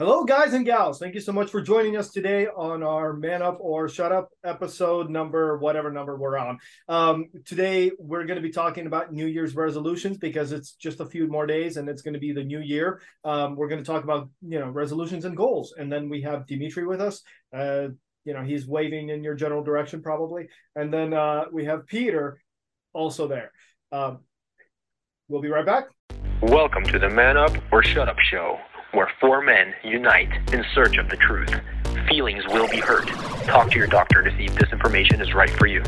Hello, guys and gals. Thank you so much for joining us today on our Man Up or Shut Up episode number, whatever number we're on. Um, today, we're going to be talking about New Year's resolutions because it's just a few more days and it's going to be the new year. Um, we're going to talk about, you know, resolutions and goals. And then we have Dimitri with us. Uh, you know, he's waving in your general direction probably. And then uh, we have Peter also there. Um, we'll be right back. Welcome to the Man Up or Shut Up show where four men unite in search of the truth. Feelings will be hurt. Talk to your doctor to see if this information is right for you.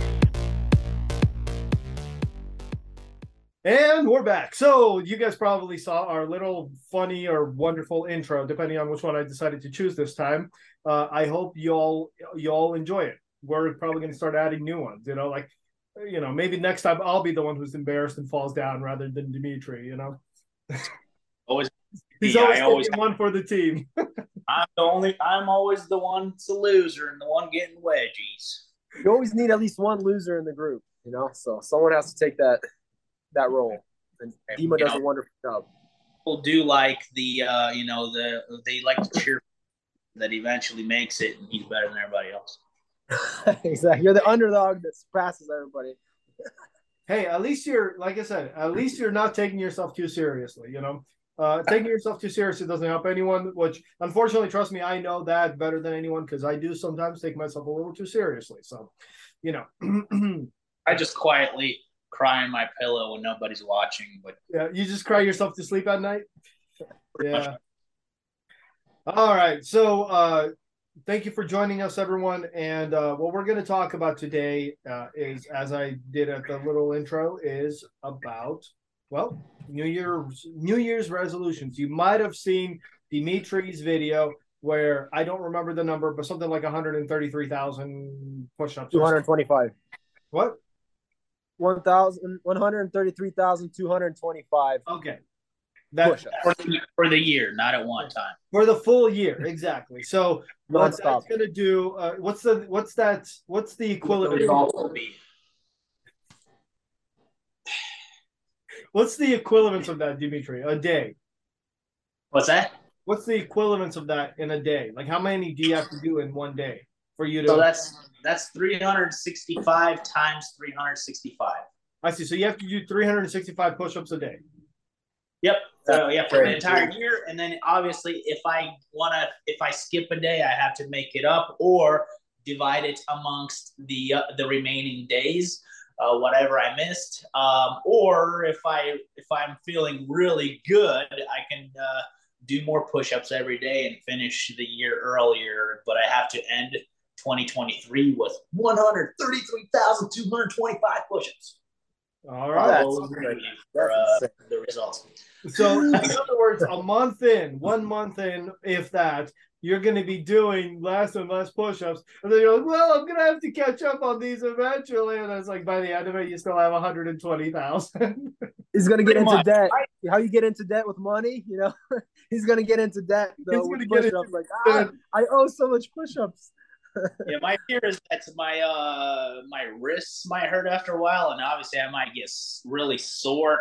And we're back. So you guys probably saw our little funny or wonderful intro, depending on which one I decided to choose this time. Uh, I hope you all you all enjoy it. We're probably going to start adding new ones. You know, like you know, maybe next time I'll be the one who's embarrassed and falls down rather than Dimitri. You know. Always He's Yeah, always, always- one for the team. I'm the only. I'm always the one that's the loser and the one getting wedgies. you always need at least one loser in the group, you know. So someone has to take that that role, and And, Dima you does know- a wonderful job. People do like the, uh, you know, the they like to cheer that eventually makes it and he's better than everybody else. exactly, you're the underdog that surpasses everybody. hey, at least you're like I said, at least you're not taking yourself too seriously. You know, uh, taking yourself too seriously doesn't help anyone. Which, unfortunately, trust me, I know that better than anyone because I do sometimes take myself a little too seriously. So, you know, I just quietly cry in my pillow when nobody's watching, but yeah, you just cry yourself to sleep at night. Yeah. All right. So, uh, thank you for joining us, everyone. And uh, what we're going to talk about today uh, is, as I did at the little intro, is about well, New Year's New Year's resolutions. You might have seen Dimitri's video where I don't remember the number, but something like 133,000 push-ups. Two or hundred twenty-five. something. What? 1,000 133,225 Okay. That for the, for the year, not at one time. for the full year, exactly. So what that's going to do? Uh, what's the what's that? What's the The equivalent? result will be What's the equivalence of that, Dimitri? A day. what's that? What's the equivalence of that in a day? Like how many do you have to do in one day for you to? So that's that's 365 times 365. I see. So you have to do 365 push-ups a day. Yep. So yeah, for an entire year, and then obviously, if I wanna, if I skip a day, I have to make it up or divide it amongst the uh, the remaining days, uh, whatever I missed. Um, or if I if I'm feeling really good, I can uh, do more push-ups every day and finish the year earlier. But I have to end 2023 with 133,225 push-ups. All Wow, that's Well, for, uh, the results. So in other words, a month in, one month in, if that, you're going to be doing less and less push-ups, and then you're like, "Well, I'm going to have to catch up on these eventually." And it's like by the end of it, you still have 120,000. He's gonna get Pretty into much. debt. How you get into debt with money? You know, he's gonna get into debt though He's with gonna get push-ups. Like, ah, I owe so much push-ups. yeah, my fear is that my uh my wrists might hurt after a while, and obviously I might get really sore.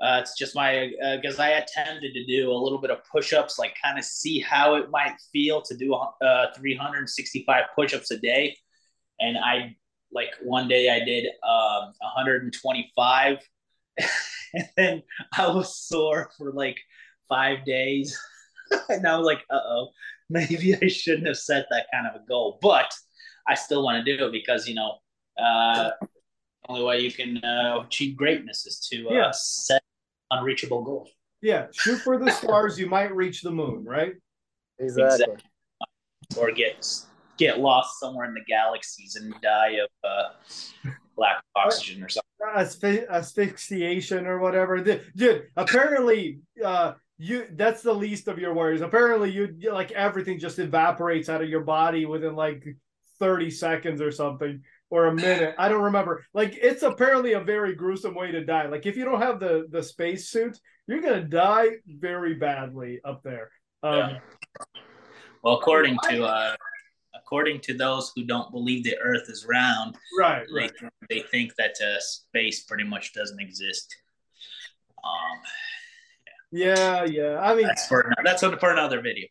Uh, it's just my because I attempted to do a little bit of push-ups, like kind of see how it might feel to do uh 365 push-ups a day, and I like one day I did um 125, and then I was sore for like five days, and I was like, uh oh maybe I shouldn't have set that kind of a goal, but I still want to do it because you know, uh, only way you can uh, achieve greatness is to uh, Yeah. set unreachable goal. yeah, shoot for the stars. You might reach the moon, right? Exactly. Exactly. or get get lost somewhere in the galaxies and die of uh, lack of oxygen or something. Asphy- asphyxiation or whatever. Dude, dude, apparently, uh, you that's the least of your worries. Apparently, you you- like everything just evaporates out of your body within like thirty seconds or something, or a minute. I don't remember. Like it's apparently a very gruesome way to die. Like if you don't have the the space suit, you're gonna die very badly up there. Um, Yeah. Well, according to uh, according to those who don't believe the Earth is round, Right, they, right. they think that uh, space pretty much doesn't exist. Um, Yeah, yeah. I mean, that's for that's for another video.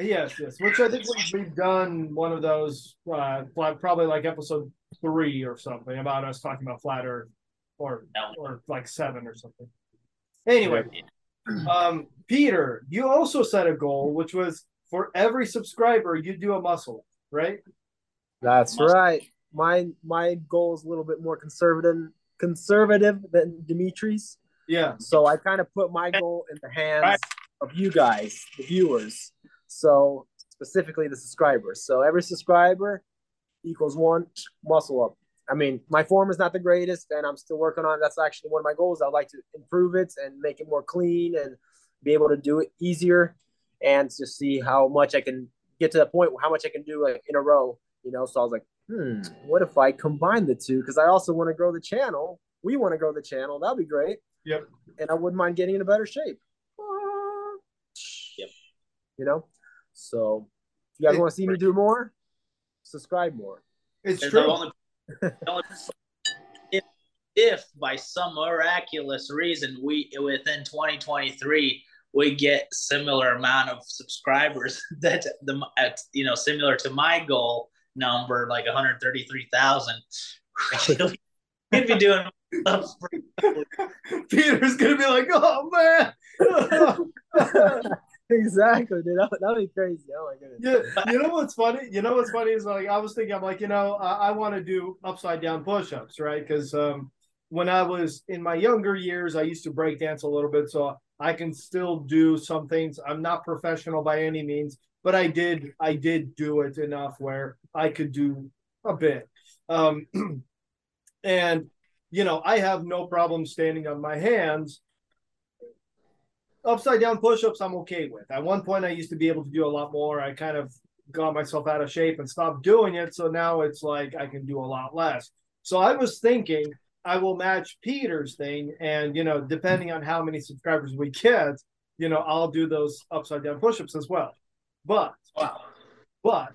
Yes, yes. Which I think we- we've done one of those, uh, like, probably like episode three or something about us talking about flat Earth, or or like seven or something. Anyway, um, Peter, you also set a goal, which was for every subscriber you do a muscle, right? That's Must- right. My my goal is a little bit more conservative conservative than Dimitri's. Yeah. So I kind of put my goal in the hands Right. of you guys, the viewers. So specifically the subscribers. So every subscriber equals one muscle up. I mean, my form is not the greatest, and I'm still working on it. That's actually one of my goals. I'd like to improve it and make it more clean and be able to do it easier, and just see how much I can get to the point how much I can do like, in a row. You know, so I was like, hmm, what if I combine the two? Because I also want to grow the channel. We want to grow the channel. That'd be great. Yep. And I wouldn't mind getting in a better shape. Yep. You know, so if you guys want to see me do more, subscribe more. It's There's true. only- if, if by some miraculous reason we within 2023 we get similar amount of subscribers that the at, you know similar to my goal number like 133,000 we'd be doing Peter's gonna be like, oh man. exactly, dude. That, that'd be crazy. Oh my goodness. Yeah, you know what's funny? You know what's funny is like I was thinking, I'm like, you know, I, I want to do upside down push-ups, right? Because um, when I was in my younger years, I used to break dance a little bit, so I can still do some things. I'm not professional by any means, but I did, I did do it enough where I could do a bit. Um, and you know, I have no problem standing on my hands upside down push-ups i'm okay with. At one point i used to be able to do a lot more. I kind of got myself out of shape and stopped doing it. So now it's like i can do a lot less. So i was thinking i will match peter's thing. And you know depending on how many subscribers we get you know i'll do those upside down push-ups as well. But wow. but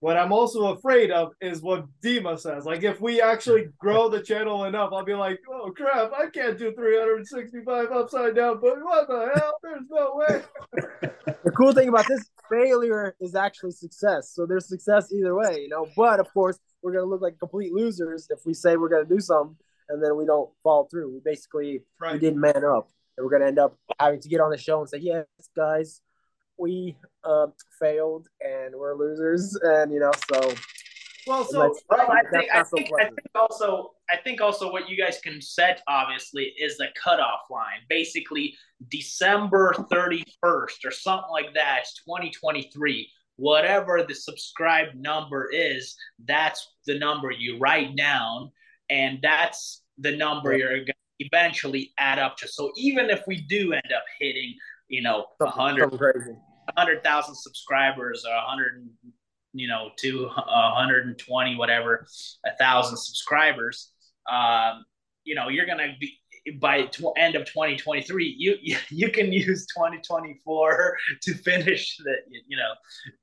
what I'm also afraid of is what Dima says. Like, if we actually grow the channel enough, I'll be like, oh crap, I can't do 365 upside down, but what the hell? There's no way. The cool thing about this failure is actually success. So there's success either way, you know. But of course, we're gonna look like complete losers if we say we're gonna do something and then we don't follow through. We basically we didn't man up, and we're gonna end up having to get on the show and say, "Yes, guys, we uh, failed and we're losers," and you know, so Well, so Well, I think, I think, I think also I think also what you guys can set obviously is the cutoff line. Basically, December thirty first or something like that. It's twenty twenty three. Whatever the subscribed number is, that's the number you write down, and that's the number you're going to eventually add up to. So even if we do end up hitting, you know, a hundred hundred thousand subscribers or a hundred, you know, to a hundred and twenty, whatever, a thousand subscribers, um, you know, you're gonna be by tw- end of 2023 you, you you can use 2024 to finish that you know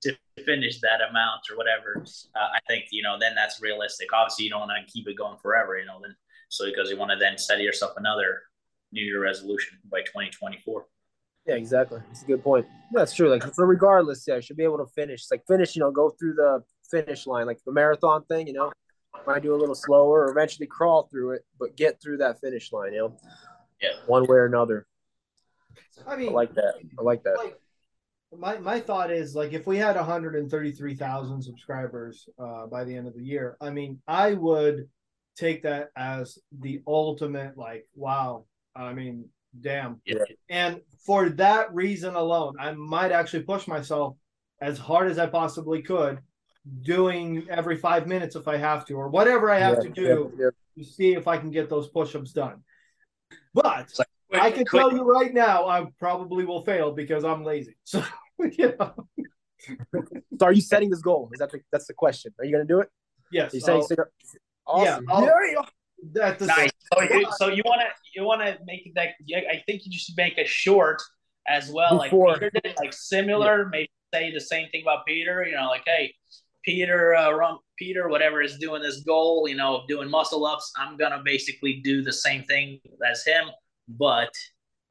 to finish that amount or whatever. Uh, i think you know then that's realistic. Obviously you don't want to keep it going forever you know then so because you want to then set yourself another new year resolution by 2024 Yeah, exactly. It's a good point. That's true. Like, so regardless, yeah, I should be able to finish. It's like finish, you know, go through the finish line, like the marathon thing. You know, might do a little slower, or eventually crawl through it, but get through that finish line. You know, Yeah. one way or another. I mean, I like that. I like that. like my my thought is like if we had 133,000 subscribers uh, by the end of the year, I mean, I would take that as the ultimate like wow. I mean, damn. yeah. And for that reason alone, I might actually push myself as hard as I possibly could, doing every five minutes if I have to, or whatever I have Yeah, to do yeah, to see if I can get those push-ups done. But like, I can quick- tell you right now, I probably will fail because I'm lazy. So you know. So, are you setting this goal? Is that the, that's the question? Are you gonna do it? yes. Are you? I'll- awesome. I'll- Yeah, at the Nice. So you, so you want to you want to make that? yeah, I think you just make a short as well, Before. like Peter did, like similar. Maybe say the same thing about Peter. You know, like hey, Peter, uh, Rum, Peter, whatever is doing this goal, you know, of doing muscle ups. I'm gonna basically do the same thing as him, but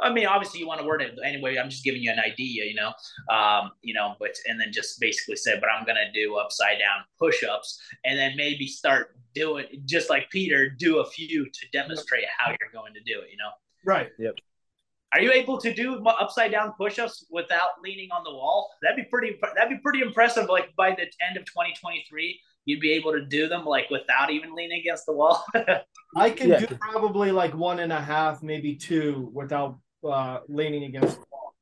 I mean, obviously you want to word it anyway. I'm just giving you an idea, you know, um, you know, but and then just basically say, but I'm gonna do upside down push-ups, and then maybe start doing just like Peter, do a few to demonstrate how you're going to do it, you know. Right. Yep. Are you able to do upside down push-ups without leaning on the wall? That'd be pretty. That'd be pretty impressive. Like by the end of 2023, you'd be able to do them like without even leaning against the wall. I can Yeah. do probably like one and a half, maybe two, without uh, leaning against the wall.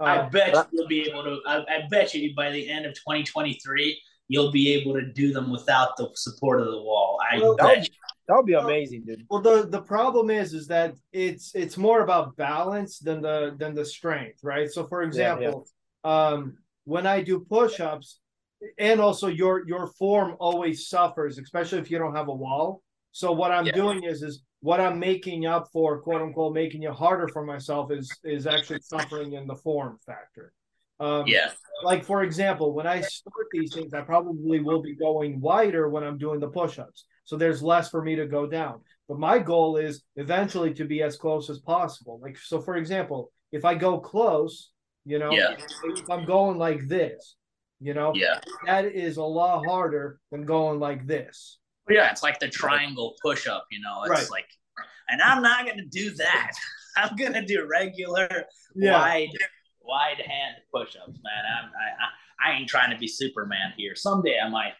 I Uh, bet you'll be able to. I, I bet you by the end of 2023, you'll be able to do them without the support of the wall. I Well, bet. you. That would be amazing, dude. well, the the problem is, is that it's it's more about balance than the than the strength, right? So, for Yeah, example, um, when I do push-ups, and also your your form always suffers, especially if you don't have a wall. So what I'm Yeah. doing is is what I'm making up for, quote unquote, making it harder for myself is is actually suffering in the form factor. Um, Yeah. like for example, when I start these things, I probably will be going wider when I'm doing the push-ups. So there's less for me to go down. But my goal is eventually to be as close as possible. Like so, for example, if I go close, you know, Yeah. if I'm going like this, you know, Yeah. that is a lot harder than going like this. Yeah. It's like the triangle push up, you know, it's Right. like, and I'm not going to do that. I'm going to do regular, Yeah. wide, wide hand push ups, man. I'm, I, I, I ain't trying to be Superman here. Someday I might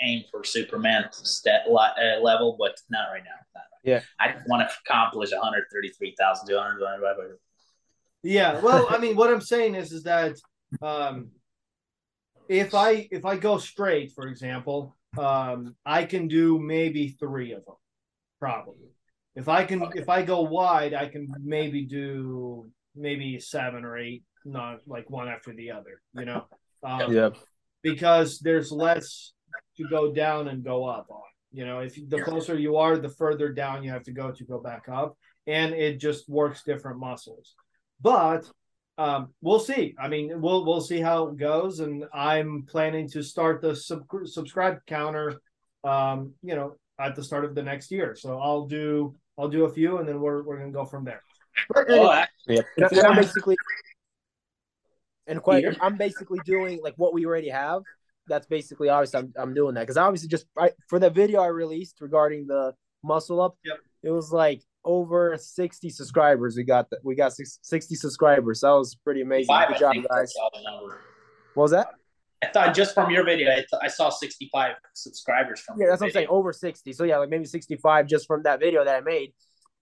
aim for Superman stat, uh, level, but not right now. Not right. Yeah. I just want to accomplish 133,200. Yeah, well, I mean, what I'm saying is, is that um, if I if I go straight, for example, um, I can do maybe three of them, probably. If I can, if I go wide, I can maybe do maybe seven or eight, not like one after the other, you know, um, Yeah. because there's less to go down and go up on. You know, if the closer you are, the further down you have to go to go back up, and it just works different muscles. But um, we'll see. I mean, we'll we'll see how it goes, and I'm planning to start the sub- subscribe counter. Um, you know, at the start of the next year. So I'll do I'll do a few, and then we're we're gonna go from there. Oh, I- Yeah. And, and I'm basically and quite I'm basically doing like what we already have. That's basically obviously I'm, I'm doing that because obviously just I, for the video I released regarding the muscle up, Yep. it was like over 60 subscribers. We got that we got 60 subscribers. That was pretty amazing. Five, Good I job, guys. that's all the number. What was that? I thought just from your video, I, th- I saw 65 subscribers from Yeah, your that's what I'm saying. Over 60. So yeah, like maybe 65 just from that video that I made.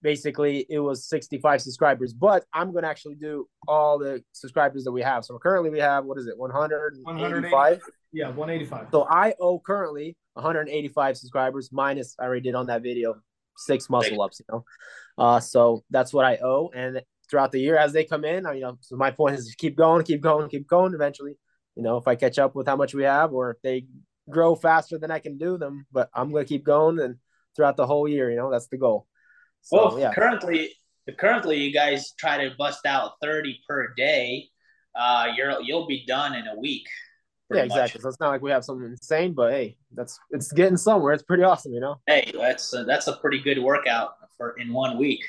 Basically, it was 65 subscribers. But I'm gonna actually do all the subscribers that we have. So currently we have what is it, 185? Yeah, 185. So I owe currently 185 subscribers minus I already did on that video six muscle ups, you know. Uh so that's what I owe. And throughout the year as they come in, I you know, so my point is keep going, keep going, keep going eventually. You know, if I catch up with how much we have or if they grow faster than I can do them, but I'm gonna keep going and throughout the whole year, you know, that's the goal. So Well, yeah. currently, currently you guys try to bust out 30 per day. Uh, you're you'll be done in a week. Yeah, pretty much. exactly. So it's not like we have something insane, but hey, that's it's getting somewhere. It's pretty awesome, you know. Hey, that's a, that's a pretty good workout for in one week.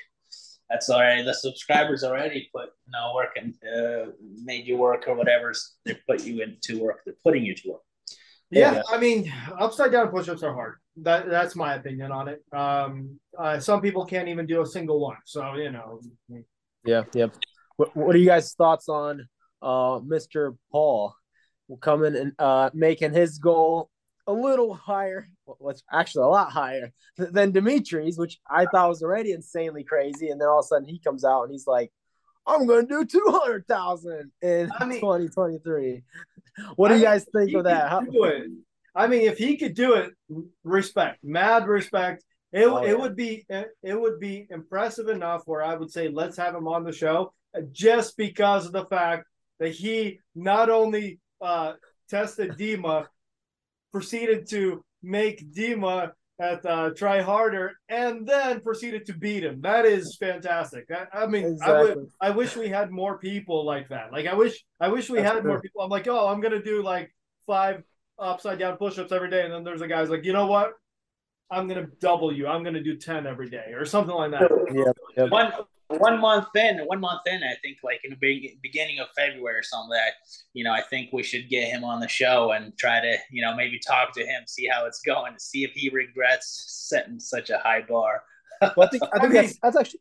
That's already the subscribers already put you know work and uh, made you work or whatever they put you into work. They're putting you to work. Yeah, Yeah. I mean, upside down push-ups are hard. That that's my opinion on it. Um, uh, some people can't even do a single one. So you know, Yeah, yep. What, what are you guys' thoughts on uh Mr. Paul coming and uh making his goal a little higher, what's actually a lot higher than Dimitri's, which I thought was already insanely crazy, and then all of a sudden he comes out and he's like, "I'm going to do two hundred thousand in I mean- 2023." What do I you mean, guys think of that? How. I mean, if he could do it, respect, mad respect. It, Oh, yeah. it would be it would be impressive enough where I would say let's have him on the show just because of the fact that he not only uh, tested Dima, proceeded to make Dima at uh, try harder, and then proceeded to beat him. That is fantastic. I, I mean, I would I wish we had more people like that. Like I wish I wish we That's had more people. I'm like, oh, I'm gonna do like five upside down push-ups every day, and then there's a guy's like, you know what? I'm gonna double you. I'm gonna do ten every day or something like that. Yeah, yeah. one one month in, one month in, I think like in the be- beginning of February or something like that you know I think we should get him on the show and try to you know maybe talk to him, see how it's going, see if he regrets setting such a high bar. Well, I think I think that's that's actually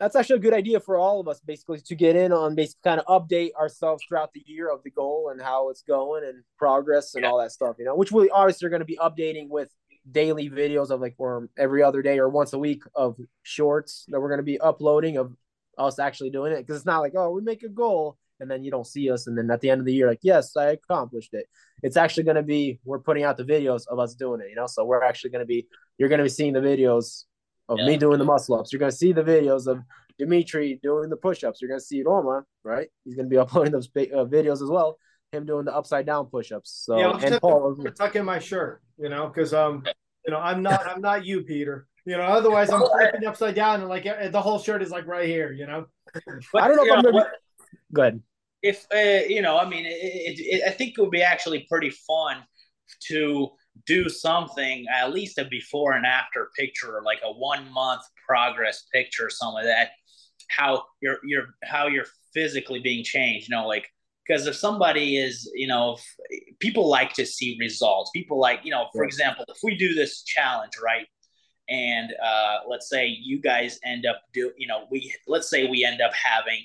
that's actually a good idea for all of us, basically, to get in on basically kind of update ourselves throughout the year of the goal and how it's going and progress and Yeah. all that stuff. You know, which we obviously are going to be updating with daily videos of like or every other day or once a week of shorts that we're going to be uploading of us actually doing it because it's not like oh we make a goal and then you don't see us and then at the end of the year like yes I accomplished it. It's actually going to be we're putting out the videos of us doing it. You know, so we're actually going to be you're going to be seeing the videos of me doing the muscle ups. You're going to see the videos of Dimitri doing the push ups. You're going to see Roma, right? He's going to be uploading those uh, videos as well. Him doing the upside down push ups. So, Yeah, and have Paul. tucking my shirt, you know, because um, you know, I'm not I'm not you, Peter. You know, otherwise I'm flipping upside down and like the whole shirt is like right here, you know. But, I don't know if you I'm gonna be- what- Go ahead. if uh, you know, I mean, it, it, it, I think it would be actually pretty fun to do something at least a before and after picture, like a one month progress picture, or something like that. How you're you're how you're physically being changed, you know, like because if somebody is, you know, if, people like to see results. People like, you know, for example, if we do this challenge, right? And uh, let's say you guys end up do, you know, we let's say we end up having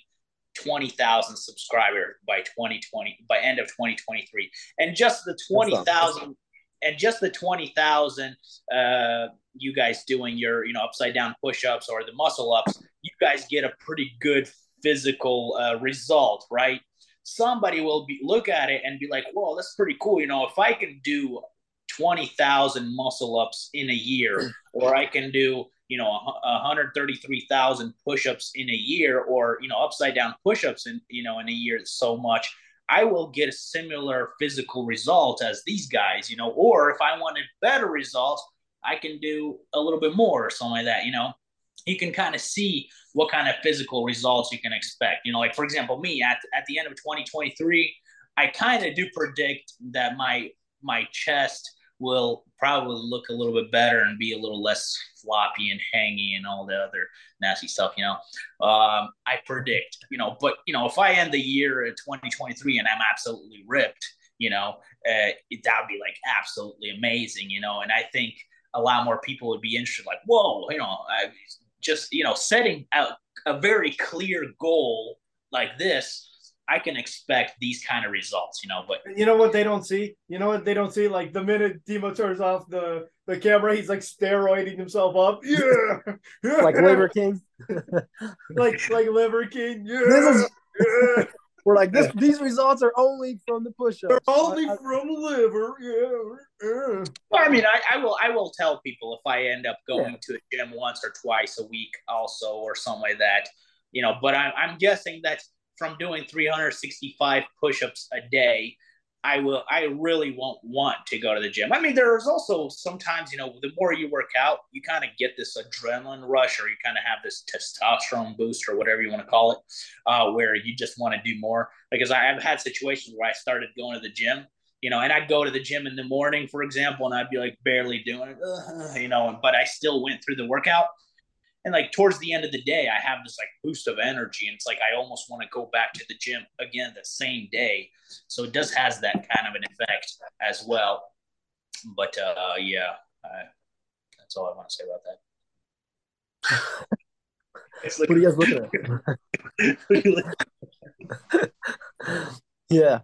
20,000 subscribers by 2020 by end of 2023 and just the 20,000 and just the 20,000 uh you guys doing your you know upside down push-ups or the muscle ups you guys get a pretty good physical uh, result right somebody will be look at it and be like whoa that's pretty cool you know if i can do 20,000 muscle ups in a year mm. or i can do you know, a- 133,000 push-ups in a year or, you know, upside down push-ups in, you know, in a year so much, I will get a similar physical result as these guys, you know, or if I wanted better results, I can do a little bit more or something like that, you know. You can kind of see what kind of physical results you can expect. You know, like for example, me at, at the end of 2023, I kind of do predict that my my chest will probably look a little bit better and be a little less floppy and hangy and all the other nasty stuff, you know. Um, I predict, you know, but you know, if I end the year at 2023 and I'm absolutely ripped, you know, uh, it, that would be like absolutely amazing, you know. And I think a lot more people would be interested, like, whoa, you know, I just you know, setting out a very clear goal like this. I can expect these kind of results, you know, but You know what they don't see? You know what they don't see? Like the minute Demo turns off the the camera, he's like steroiding himself up. Yeah, Like Liver King. like like Liver King. Yeah, This is- yeah. We're like, this, these results are only from the push They're ups. only from the liver. Yeah, yeah. Well, I mean, I, I will I will tell people if I end up going to a gym once or twice a week, also, or something like that, you know. But I'm I'm guessing that from doing 365 push-ups a day, I will I really won't want to go to the gym. I mean, there's also sometimes you know the more you work out, you kind of get this adrenaline rush, or you kind of have this testosterone boost, or whatever you want to call it, uh, where you just want to do more. Because I, I've had situations where I started going to the gym you know, and I'd go to the gym in the morning, for example, and I'd be like barely doing it, you know, but I still went through the workout. And like towards the end of the day, I have this like boost of energy, and it's like I almost want to go back to the gym again the same day. So it does has that kind of an effect as well. But uh, yeah, I, that's all I want to say about that. It's What are you guys looking at? yeah.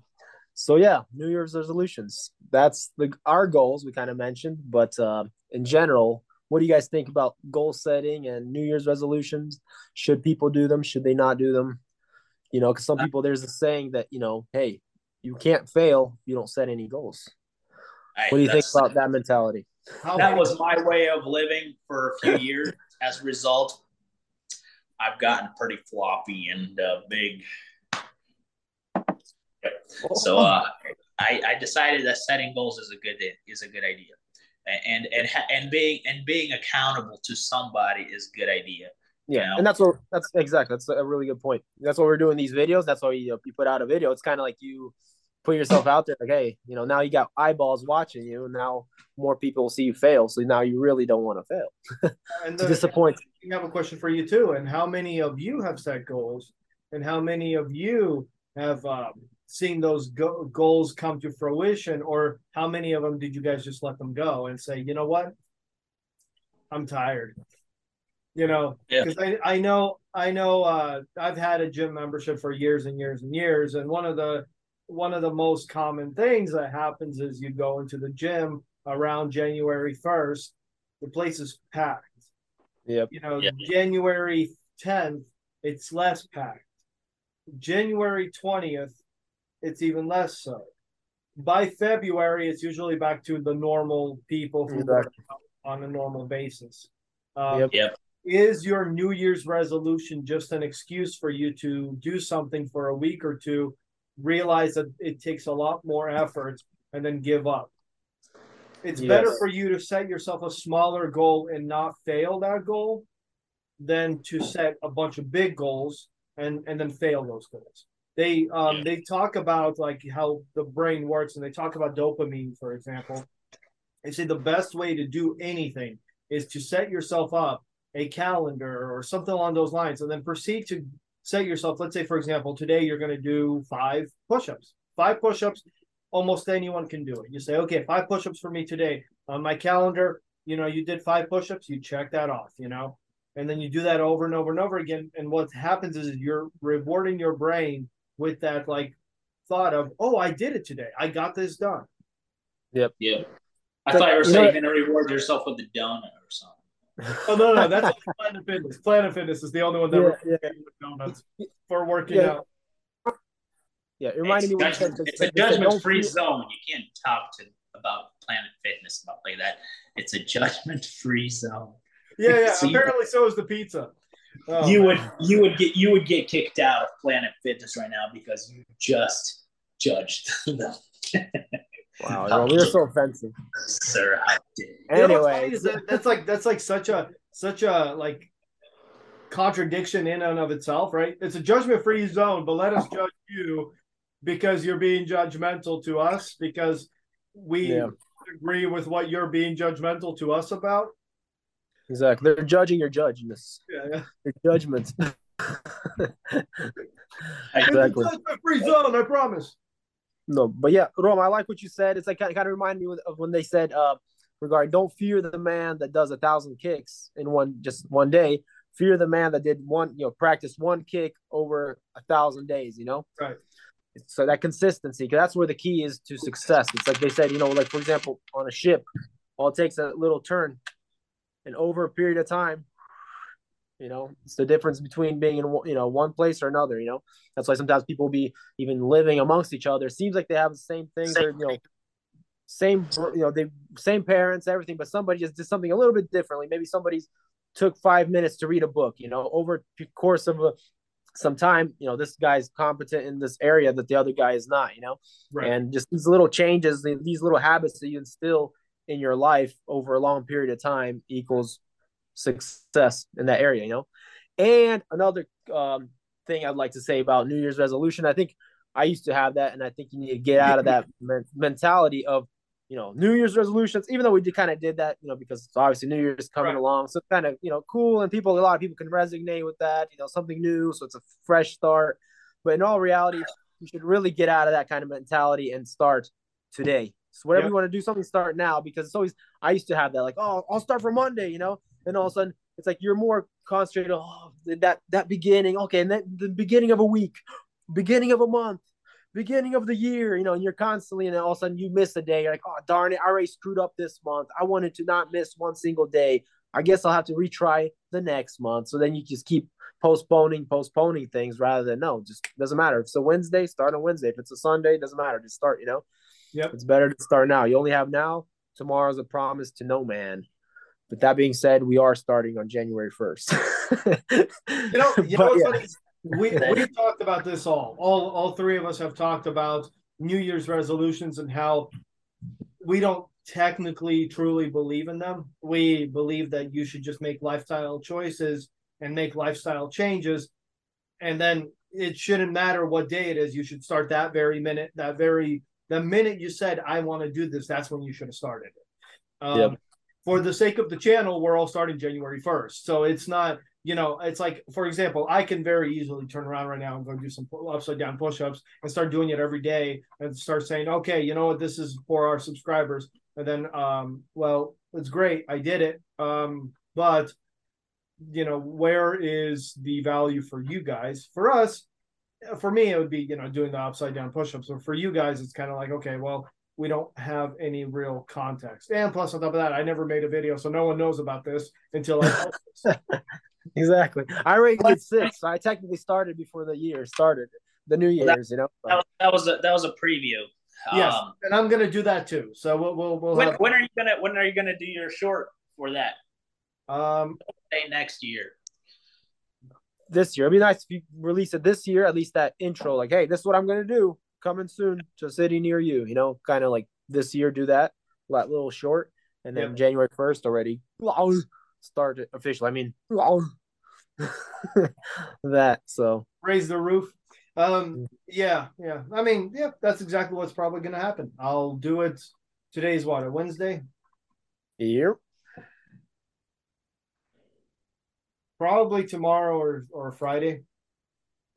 So yeah, New Year's resolutions. That's the our goals we kind of mentioned, but uh, in general, what do you guys think about goal setting and New Year's resolutions? Should people do them? Should they not do them? You know, because some people there's a saying that you know, hey, you can't fail if you don't set any goals. I- What do you think about that mentality? That was my way of living for a few years. As a result, I've gotten pretty floppy and uh, big. So uh, I, I decided that setting goals is a good is a good idea, and and and being and being accountable to somebody is a good idea. Yeah, you know? and that's what that's exactly that's a really good point. That's what we're doing these videos. That's why you, you put out a video. It's kind of like you put yourself out there like, hey, you know, now you got eyeballs watching you, and now more people will see you fail. So now you really don't want to fail. And it's the- disappointing. we have a question for you too. And how many of you have set goals, and how many of you have um, seen those go- goals come to fruition, or how many of them did you guys just let them go and say, you know what, I'm tired. You know, Yeah. because I, I know I know uh, I've had a gym membership for years and years and years, and one of the one of the most common things that happens is you go into the gym around January first, the place is packed Yep. you know, Yeah. January 10th, it's less packed. January 20th, it's even less so. By February, it's usually back to the normal people who work Exactly. out on a normal basis. Um, Yep. Yep. Is your New Year's resolution just an excuse for you to do something for a week or two, realize that it takes a lot more effort, and then give up? It's better for you to set yourself a smaller goal and not fail that goal than to set a bunch of big goals and and then fail those goals. They um Yeah. they talk about like how the brain works and they talk about dopamine for example. They say the best way to do anything is to set yourself up a calendar or something along those lines and then proceed to set yourself let's say for example today you're going to do 5 push-ups. 5 push-ups almost anyone can do it. You say, okay, five push-ups for me today on my calendar. You know, you did five push-ups, you check that off. You know, and then you do that over and over and over again. And what happens is you're rewarding your brain with that like thought of, oh, I did it today. I got this done. Yep. Yeah. I So, thought you were you saying you're going to reward yourself with a donut or something. Oh no, no, that's Planet Fitness. Planet Fitness is the only one that Yeah, rewards yeah. you with donuts for working Yeah. out. Yeah, it reminded me it's, when you said, judgment, it's a judgment-free zone. You can't talk to about Planet Fitness and stuff like that. It's a judgment-free zone. Yeah, yeah. Apparently, so is the pizza. Oh, you man. would you would get you would get kicked out of Planet Fitness right now because you just judged them. Wow, well, we were so offensive. Sir, how dare you. You know Anyway, that that's like that's like such a such a like contradiction in and of itself, right? It's a judgment free zone, but let us judge you because you're being judgmental to us because we Yeah. agree with what you're being judgmental to us about. Exactly. They're judging your judginess, Yeah, yeah. your judgment. Exactly. It's a judgment free zone, I promise. No, but yeah, Rom, I like what you said. It's like kind of, kind of reminded me of when they said uh, regarding don't fear the man that does a thousand kicks in one just one day. Fear the man that did one, you know, practice one kick over a thousand days. You know, Right. so that consistency, because that's where the key is to success. It's like they said, you know, like for example, on a ship, all it takes a little turn, and over a period of time, you know, it's the difference between being in one- you know one place or another. You know, that's why sometimes people be even living amongst each other. It Seems like they have the same things, or you know, same you know they same parents, everything, but somebody just did something a little bit differently. Maybe somebody's took five minutes to read a book. You know, over the course of a some time, you know, this guy's competent in this area that the other guy is not, you know, Right. and just these little changes, these little habits that you instill in your life over a long period of time equals success in that area, you know. And another um, thing I'd like to say about New Year's resolution, I think I used to have that, and I think you need to get out of that men- mentality of, you know, New Year's resolutions. Even though we did, kind of did that, you know, because obviously New Year's coming Right. along, so it's kind of you know cool, and people, a lot of people can resonate with that, you know, something new, so it's a fresh start. But in all reality, you should really get out of that kind of mentality and start today. So whatever Yep. you want to do, something start now because it's always I used to have that like, oh, I'll start for Monday, you know, and all of a sudden it's like you're more concentrated. Oh, that that beginning, okay, and then the beginning of a week, beginning of a month, beginning of the year, you know, and you're constantly, and then all of a sudden you miss a day. You're like, oh darn it, I already screwed up this month. I wanted to not miss one single day. I guess I'll have to retry the next month. So then you just keep postponing, postponing things rather than no, just doesn't matter. If it's a Wednesday, start on Wednesday. If it's a Sunday, doesn't matter. Just start, you know. Yep. It's better to start now. You only have now. Tomorrow's a promise to no man. But that being said, we are starting on January 1st. You know, you know But, what's yeah. funny? We we've talked about this all. All all three of us have talked about New Year's resolutions and how we don't technically truly believe in them. We believe that you should just make lifestyle choices and make lifestyle changes and then it shouldn't matter what day it is. You should start that very minute, that very the minute you said I want to do this, that's when you should have started. Um, yep. For the sake of the channel, we're all starting January first, so it's not you know, it's like, for example, I can very easily turn around right now and go do some upside down push ups and start doing it every day and start saying, okay, you know what, this is for our subscribers. And then, um, well, it's great. I did it. Um, but, you know, where is the value for you guys? For us, for me, it would be, you know, doing the upside down push ups. Or for you guys, it's kind of like, okay, well, we don't have any real context. And plus, on top of that, I never made a video, so no one knows about this until I exactly. I already did six. So I technically started before the year started. The New Year's, that, you know. That was, that was a that was a preview. Yes, um, and I'm gonna do that too. So we'll we'll, we'll when, have... when are you gonna when are you gonna do your short for that? Um, say next year. This year, it'd be nice if you release it this year. At least that intro, like, hey, this is what I'm gonna do. Coming soon to a city near you. You know, kind of like this year, do that that little short, and then yep. January first already start it officially. I mean, that so raise the roof. Um, yeah, yeah. I mean, yeah, that's exactly what's probably going to happen. I'll do it. Today's what a Wednesday. Here. Probably tomorrow or or Friday.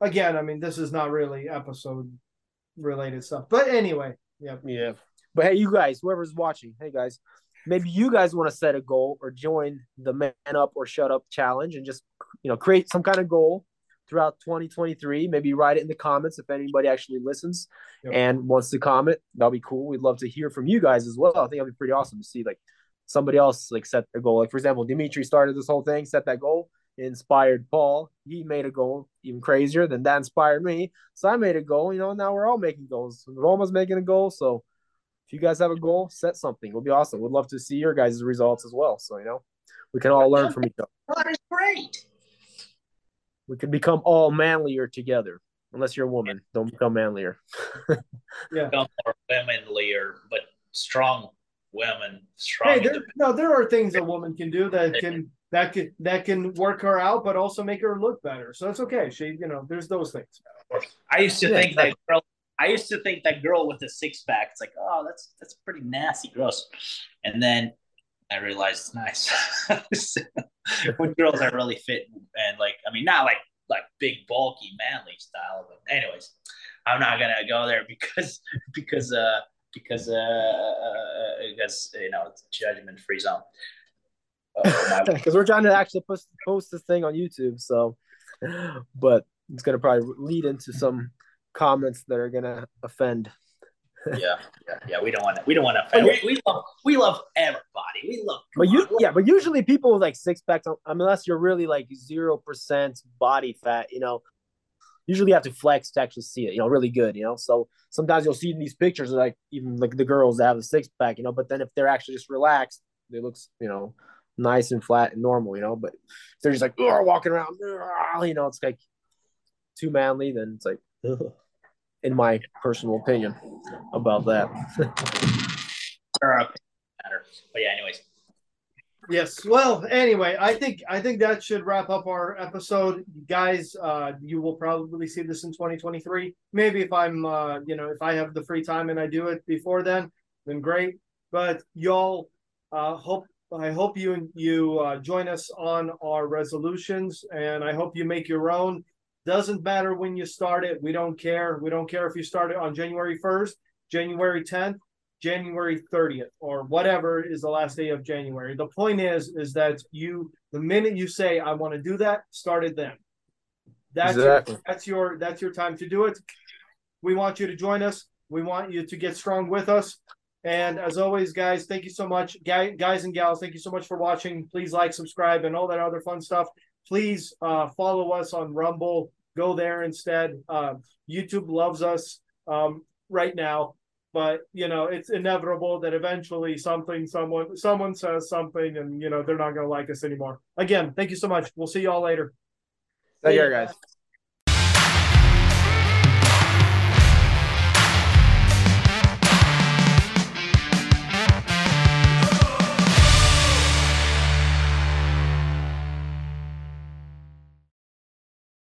Again, I mean, this is not really episode related stuff, but anyway, yeah, yeah. But hey, you guys, whoever's watching, hey guys, maybe you guys want to set a goal or join the man up or shut up challenge and just you know create some kind of goal throughout 2023 maybe write it in the comments if anybody actually listens yep. and wants to comment. That'll be cool. We'd love to hear from you guys as well. I think that'd be pretty awesome to see like somebody else like set a goal. Like for example dimitri started this whole thing set that goal inspired paul he made a goal even crazier than that inspired me so i made a goal you know now we're all making goals roma's making a goal so if you guys have a goal, set something. It'll be awesome. We'd love to see your guys' results as well. So, you know, we can all learn from each other. That is great. We can become all manlier together. Unless you're a woman, don't become manlier. yeah. Become more womanlier, but strong women. Strong. Hey, there, no, there are things a woman can do that can that can that can work her out, but also make her look better. So it's okay. She, you know, there's those things. I used to yeah, think that girls I used to think that girl with the six pack, it's like, oh, that's that's pretty nasty, gross. And then I realized it's nice. when girls are really fit and like, I mean, not like like big, bulky, manly style, but anyways, I'm not gonna go there because because uh because uh, uh because you know it's judgment free zone. Because uh, we're trying to actually post post this thing on YouTube, so but it's gonna probably lead into some comments that are gonna offend. yeah, yeah, yeah. We don't want to. We don't want to offend. We, we, love. We love everybody. We love. But you, yeah, but usually people with like six packs, unless you're really like zero percent body fat, you know, usually you have to flex to actually see it. You know, really good. You know, so sometimes you'll see in these pictures like even like the girls that have a six pack. You know, but then if they're actually just relaxed, they looks you know nice and flat and normal. You know, but if they're just like walking around, you know, it's like too manly. Then it's like. Ugh in my personal opinion about that. but yeah, anyways. Yes. Well, anyway, I think I think that should wrap up our episode, guys. Uh, you will probably see this in 2023. Maybe if I'm, uh, you know, if I have the free time and I do it before then, then great. But y'all, uh, hope I hope you you uh, join us on our resolutions, and I hope you make your own. Doesn't matter when you start it. We don't care. We don't care if you start it on January 1st, January 10th, January 30th, or whatever is the last day of January. The point is, is that you, the minute you say, I want to do that, start it then. That's exactly. your, that's your that's your time to do it. We want you to join us. We want you to get strong with us. And as always, guys, thank you so much. Guys and gals, thank you so much for watching. Please like, subscribe, and all that other fun stuff. Please uh, follow us on Rumble, go there instead. Uh, YouTube loves us um, right now, but you know it's inevitable that eventually something, someone, someone says something, and you know they're not going to like us anymore. Again, thank you so much. We'll see y'all later. Take care, guys.